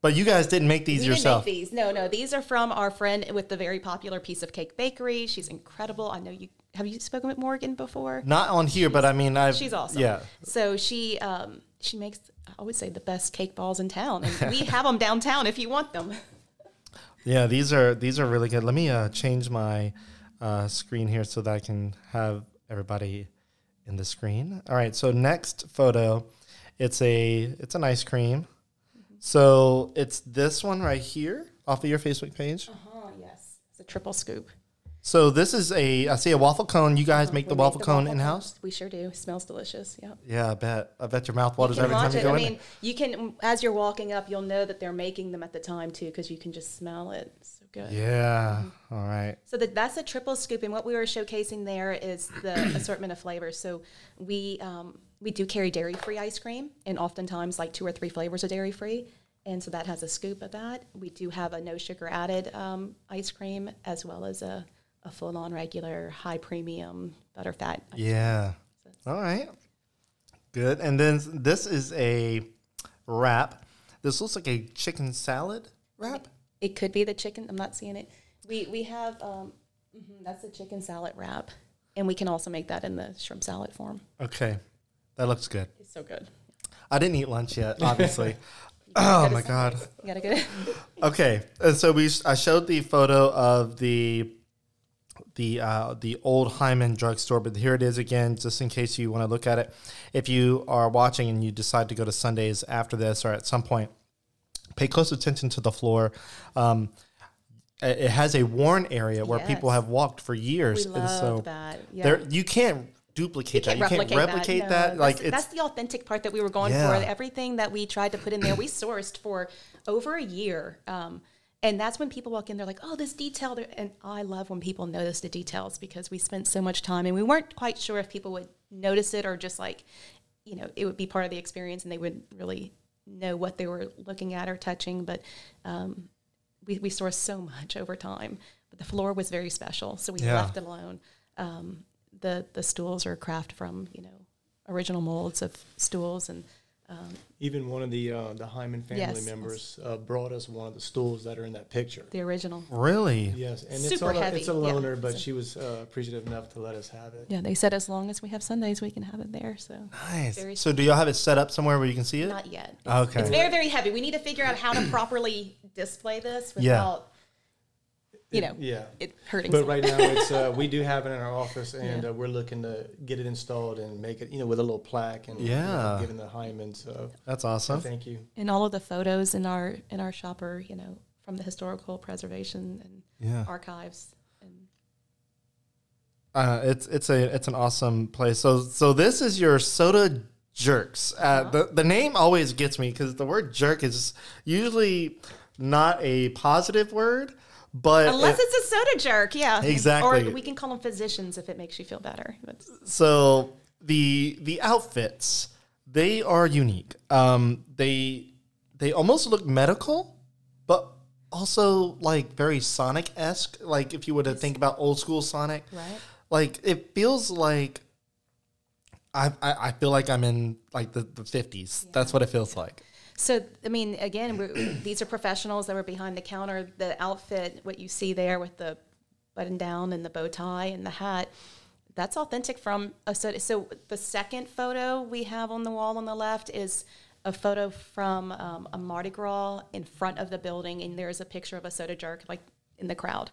but you guys didn't make these
we
yourself.
didn't make these. No, no, these are from our friend with the very popular piece of cake bakery. She's incredible. I know you have you spoken with Morgan before.
Not on here, but I mean, I've.
She's awesome.
Yeah,
So she um, she makes I would say the best cake balls in town, and we have them downtown if you want them.
Yeah, these are these are really good. Let me uh, change my uh, screen here so that I can have everybody in the screen. All right, so next photo, it's a it's an ice cream. So it's this one right here off of your Facebook page.
Oh yes, it's a triple scoop.
So this is a I see a waffle cone. You guys uh-huh, make the
We
waffle cone in house?
We sure do. smells delicious. Yeah.
Yeah, I bet. I bet your mouth waters
You
every time you
it.
go
I
in.
mean, you can as you're walking up, you'll know that they're making them at the time too, because you can just smell it. So good.
Yeah. All right.
So that that's a triple scoop, and what we were showcasing there is the assortment of flavors. So we um, we do carry dairy free ice cream, and oftentimes like two or three flavors are dairy free, and so that has a scoop of that. We do have a no sugar added um, ice cream as well as a, a full on regular high premium butterfat. ice
Yeah. All right. Good. And then this is a wrap. This looks like a chicken salad wrap.
It could be the chicken. I'm not seeing it. We we have um, mhm, that's the chicken salad wrap, and we can also make that in the shrimp salad form.
Okay. That looks good.
It's so good.
I didn't eat lunch yet, obviously. oh my god.
You gotta get it.
Okay. And so we I showed the photo of the the uh, the old Hyman drugstore, but here it is again, just in case you want to look at it. If you are watching and you decide to go to Sundays after this or at some point, pay close attention to the floor. Um, it has a worn area where people have walked for years, and so
that. Yeah.
there you can't duplicate
can't
that. You
replicate,
can't replicate
that.
that.
No,
Like
that's,
it's
that's the authentic part that we were going
Yeah.
for. Everything that we tried to put in there, we sourced for over a year. Um, and that's when people walk in, they're like, oh, this detail. And I love when people notice the details because we spent so much time and we weren't quite sure if people would notice it or just like, you know, it would be part of the experience and they wouldn't really know what they were looking at or touching. But um, we, we saw so much over time. But the floor was very special, so we
Yeah.
left it alone. Um, the the stools are crafted from you know original molds of stools and
Even one of the uh, the Hyman family
Yes.
members uh, brought us one of the stools that are in that picture.
the original.
Really?
Yes, and it's
Super
on a,
heavy,
it's a
yeah.
loaner, but
So-
she was uh, appreciative enough to let us have it.
Yeah, they said as long as we have Sundays, we can have it there. So
Nice.
Very-
So do y'all have it set up somewhere where you can see it?
not yet.
Okay.
It's very very heavy. We need to figure out how to properly display this
Yeah.
without, you know,
Yeah.
it hurting.
But
someone.
right now, it's uh, we do have it in our office, and
Yeah.
uh, we're looking to get it installed and make it, you know, with a little plaque and you know,
Yeah.
giving the Hyman. So
That's awesome.
thank you.
and all of the photos in our in our shop are you know from the historical preservation and
Yeah.
archives. And
Uh, it's it's a it's an awesome place. So so this is your soda jerks. Uh, the the name always gets me because the word jerk is usually not a positive word, but
Unless
it-
it's a soda jerk, yeah.
Exactly.
Or we can call them physicians if it makes you feel better. That's,
so the the outfits they are unique. Um, they they almost look medical, but also like very Sonic esque. Like if you were to think about old school Sonic,
right.
like it feels like I, I I feel like I'm in like the the fifties. That's what it feels like.
So, I mean, again, these are professionals that were behind the counter. The outfit, what you see there with the button down and the bow tie and the hat, that's authentic from a soda. So, the second photo we have on the wall on the left is a photo from um, a Mardi Gras in front of the building, and there's a picture of a soda jerk like in the crowd.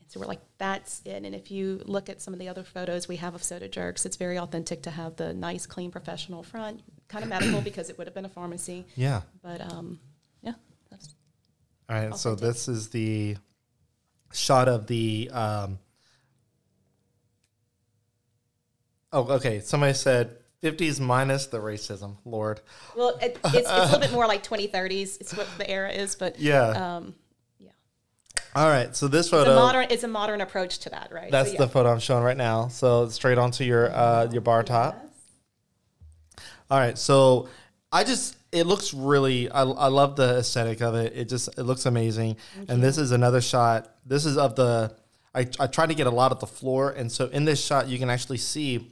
And so we're like, that's it. And if you look at some of the other photos we have of soda jerks, it's very authentic to have the nice, clean, professional front. Kind of medical because it would have been a pharmacy.
Yeah.
But um, yeah, that's
All right. So this is the shot of the. Um, oh, okay. Somebody said fifties minus the racism. Lord.
well, it, it's, it's a little bit more like 2030s. It's what the era is, but
Yeah.
um, yeah,
All right. So this
it's a
photo.
modern it's a modern approach to that, right?
That's
so, yeah.
the photo I'm showing right now. So straight onto your uh, your bar top. All right, so I just it looks really I, I love the aesthetic of it. It just it looks amazing. and this is another shot. This is of the I I tried to get a lot of the floor and so in this shot you can actually see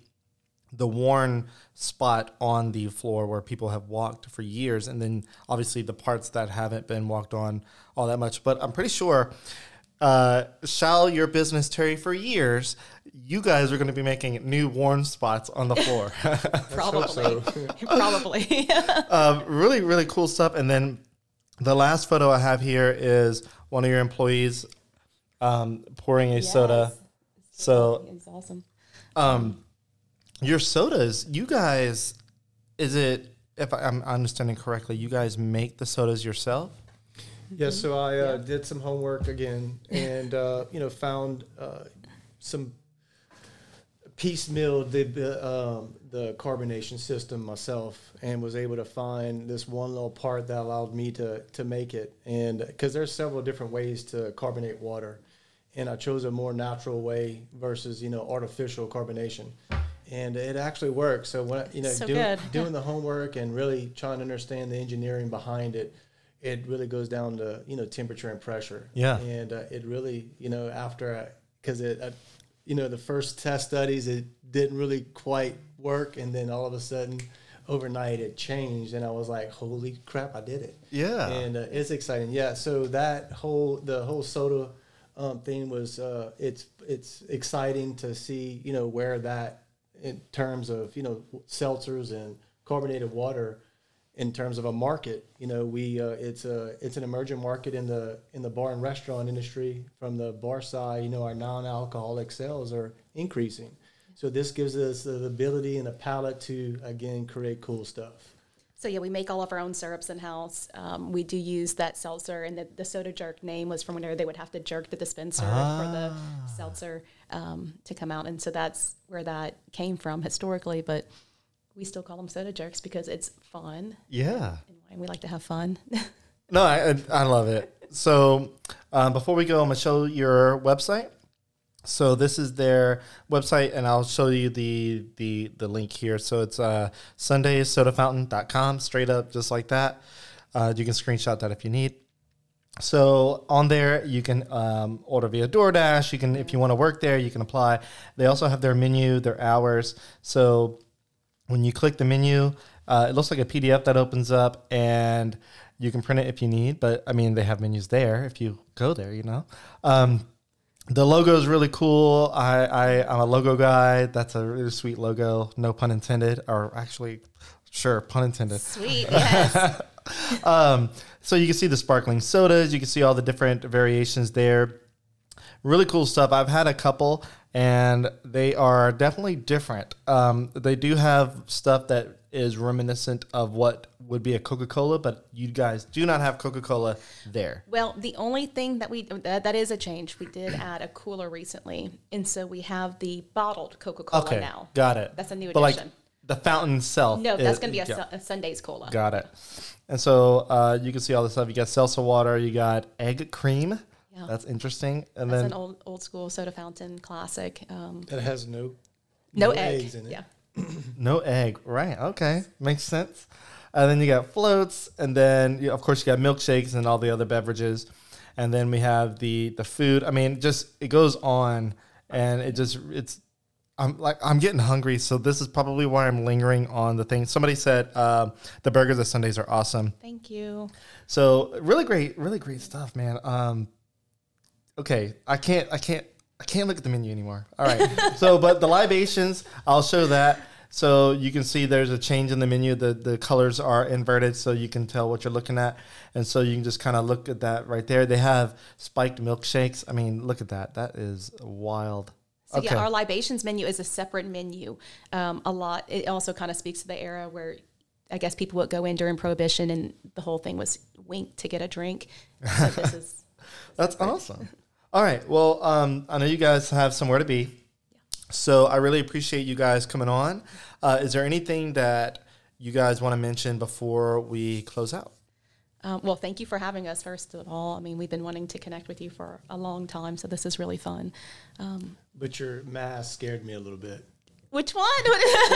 the worn spot on the floor where people have walked for years and then obviously the parts that haven't been walked on all that much. But I'm pretty sure uh, shall your business tarry for years, you guys are going to be making new worn spots on the floor.
probably probably.
um, really, really cool stuff. And then the last photo I have here is one of your employees um, pouring a soda. So
it's awesome.
um, your sodas, you guys, is it, if I'm understanding correctly, you guys make the sodas yourself?
Yeah, so I uh, did some homework again, and uh, you know found uh, some piecemeal the the, um, the carbonation system myself, and was able to find this one little part that allowed me to to make it. And because there's several different ways to carbonate water, and I chose a more natural way versus you know artificial carbonation. And it actually works. So when you know
So
doing, doing the homework and really trying to understand the engineering behind it, it really goes down to you know temperature and pressure.
Yeah.
And uh, it really you know after because it uh, you know the first test studies it didn't really quite work, and then all of a sudden overnight it changed, and I was like, holy crap, I did it.
Yeah.
And uh, it's exciting. Yeah. So that whole the whole soda um, thing was uh, it's it's exciting to see you know where that in terms of you know seltzers and carbonated water in terms of a market you know we uh, it's a it's an emerging market in the in the bar and restaurant industry from the bar side you know our non-alcoholic sales are increasing so this gives us the ability and a palate to again create cool stuff
So yeah, we make all of our own syrups in house. Um, we do use that seltzer, and the, the soda jerk name was from whenever they would have to jerk the dispenser for the seltzer um, to come out, and so that's where that came from historically. But we still call them soda jerks because it's fun,
Yeah.
and we like to have fun.
No, I, I love it. so um, before we go, I'm gonna show your website. So this is their website, and I'll show you the the the link here. So it's uh, SundaySodaFountain.com, straight up, just like that. Uh, you can screenshot that if you need. So on there, you can um, order via DoorDash. You can, if you want to work there, you can apply. They also have their menu, their hours. So when you click the menu, uh, it looks like a PDF that opens up, and you can print it if you need. But I mean, they have menus there if you go there. You know. Um, the logo is really cool. I, I I'm a logo guy. That's a really sweet logo. No pun intended, or actually, sure, pun intended.
Sweet. Yes.
Um, so you can see the sparkling sodas. You can see all the different variations there. Really cool stuff. I've had a couple, and they are definitely different. Um, they do have stuff that is reminiscent of what would be a Coca Cola, but you guys do not have Coca Cola there.
Well, the only thing that we that, that is a change. We did add a cooler recently, and so we have the bottled Coca Cola
Okay,
now.
got it.
That's a new
But like
addition.
the fountain itself.
No, that's going to be a,
yeah.
Su- a Sunday's cola.
Got it. And so uh, you can see all the stuff. You got seltzer water. You got egg cream.
Yeah.
That's interesting. And
That's
then
an old old school soda fountain classic. Um,
That has no
no,
No
egg.
eggs in it.
Yeah.
no egg. Right. Okay. Makes sense. And then you got floats, and then you, of course you got milkshakes and all the other beverages, and then we have the the food. I mean, just it goes on, and it just it's. I'm like I'm getting hungry, so this is probably why I'm lingering on the thing. Somebody said uh, the burgers at Sundays are awesome.
Thank you.
So really great, really great stuff, man. Um, okay, I can't, I can't, I can't look at the menu anymore. All right. so, but the libations, I'll show that. So you can see there's a change in the menu. The the colors are inverted, so you can tell what you're looking at, and so you can just kind of look at that right there. They have spiked milkshakes. I mean, look at that. That is wild.
So yeah, our libations menu is a separate menu. Um, a lot. It also kind of speaks to the era where I guess people would go in during Prohibition, and the whole thing was wink to get a drink. So this is
That's awesome. All right. Well, um, I know you guys have somewhere to be. So I really appreciate you guys coming on. Uh, is there anything that you guys want to mention before we close out?
Um, well, thank you for having us. First of all, I mean, we've been wanting to connect with you for a long time, so this is really fun. Um,
But your mask scared me a little bit.
which one?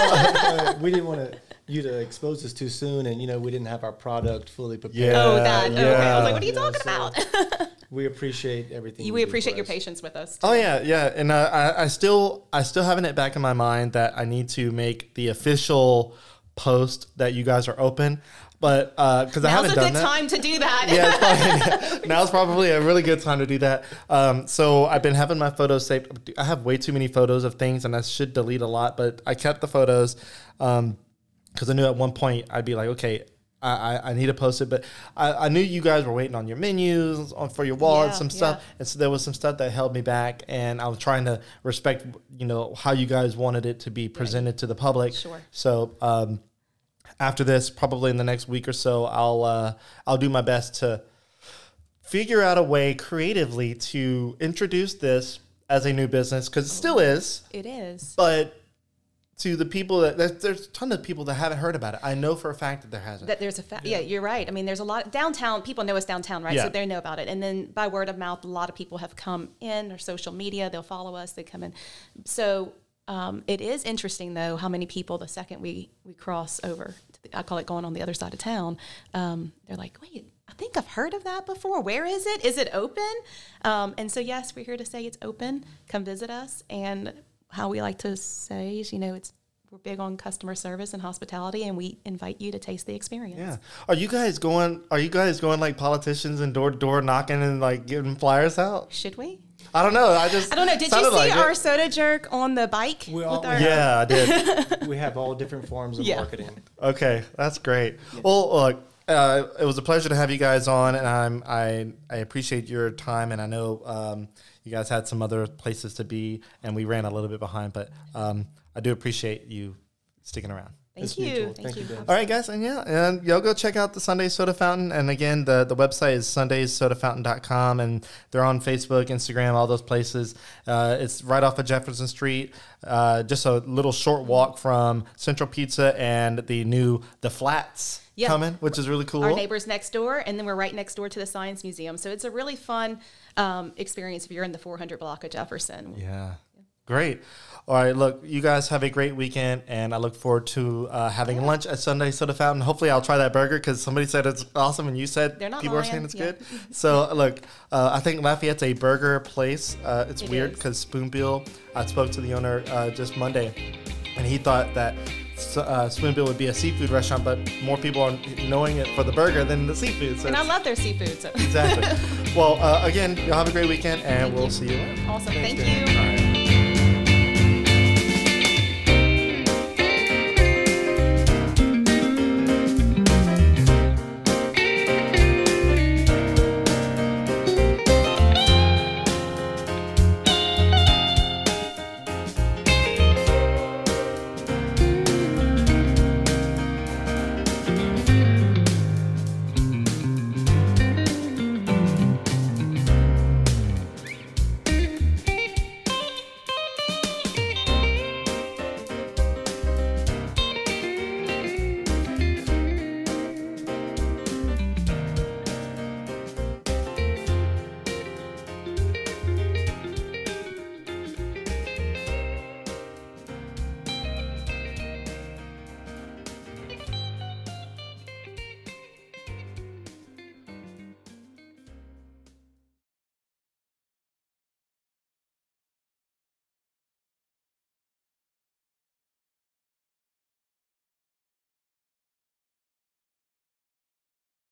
Uh, we didn't want to you to expose us too soon, and you know we didn't have our product fully prepared.
Yeah.
oh, that. Okay. I was like, what are you
Yeah,
talking
so-
about?
We appreciate everything. you
we
do
appreciate your
us.
patience with us.
Oh yeah, yeah, and uh, I, I still, I still having it back in my mind that I need to make the official post that you guys are open, but because I haven't done that.
Now's a
done
good
that.
time to do that.
yeah, it's probably, now's probably a really good time to do that. Um, so I've been having my photos saved. I have way too many photos of things, and I should delete a lot. But I kept the photos because I knew at one point I'd be like, okay. I, I- need to post it, but I, I knew you guys were waiting on your menus on for your wall and
Yeah,
some stuff,
yeah.
and so there was some stuff that held me back, and I was trying to respect, you know, how you guys wanted it to be presented to the public.
Sure.
So um, after this, probably in the next week or so, I'll uh, I'll do my best to figure out a way creatively to introduce this as a new business because it still is,
It is.
but to the people that there's, there's a ton of people that haven't heard about it. I know for a fact that there hasn't.
That there's a fa- yeah. you're right. I mean, there's a lot downtown. People know us downtown, right?
Yeah.
So they know about it, and then by word of mouth, a lot of people have come in or social media. They'll follow us. They come in. So um, it is interesting though how many people the second we we cross over, to the, I call it going on the other side of town. Um, they're like, wait. I think I've heard of that before. Where is it? Is it open? Um, and so, yes, we're here to say it's open. Come visit us. And how we like to say is, you know, it's we're big on customer service and hospitality, and we invite you to taste the experience.
yeah. Are you guys going? Are you guys going like politicians and door to door knocking and like giving flyers out?
Should we?
I don't know. I just
I don't know. Did you see
like it.
our soda jerk on the bike?
We all-
with our,
Yeah, I did.
We have all different forms of
Yeah.
marketing.
Okay, that's great. Well, look, uh, it was a pleasure to have you guys on, and I'm I I appreciate your time, and I know um, you guys had some other places to be, and we ran a little bit behind, but um, I do appreciate you sticking around.
Thank
It's
you. Thank,
Thank
you.
you,
All right, guys, and yeah, and y'all go check out the Sunday Soda Fountain, and again, the the website is sundayssodafountain.com, and they're on Facebook, Instagram, all those places. Uh, it's right off of Jefferson Street, uh, just a little short walk from Central Pizza and the new the Flats.
Yeah.
coming, which is really cool.
Our neighbors next door, and then we're right next door to the Science Museum. So it's a really fun um, experience if you're in the 400 block of Jefferson.
Yeah. Great. All right. Look, you guys have a great weekend, and I look forward to uh, having lunch at Sunday Soda Fountain. Hopefully, I'll try that burger because somebody said it's awesome, and you said people are saying it's
yeah.
good. So, look, uh, I think Lafayette's a burger place. Uh, it's
It
weird because Spoonbill. I spoke to the owner uh, just Monday, and he thought that. Uh, Spoonbill would be a seafood restaurant, but more people are knowing it for the burger than the seafood. So
And I love their seafood. So.
exactly. well, uh, again, y'all have a great weekend, and
Thank
we'll
you.
see you later.
Awesome.
Thanks,
Thank you.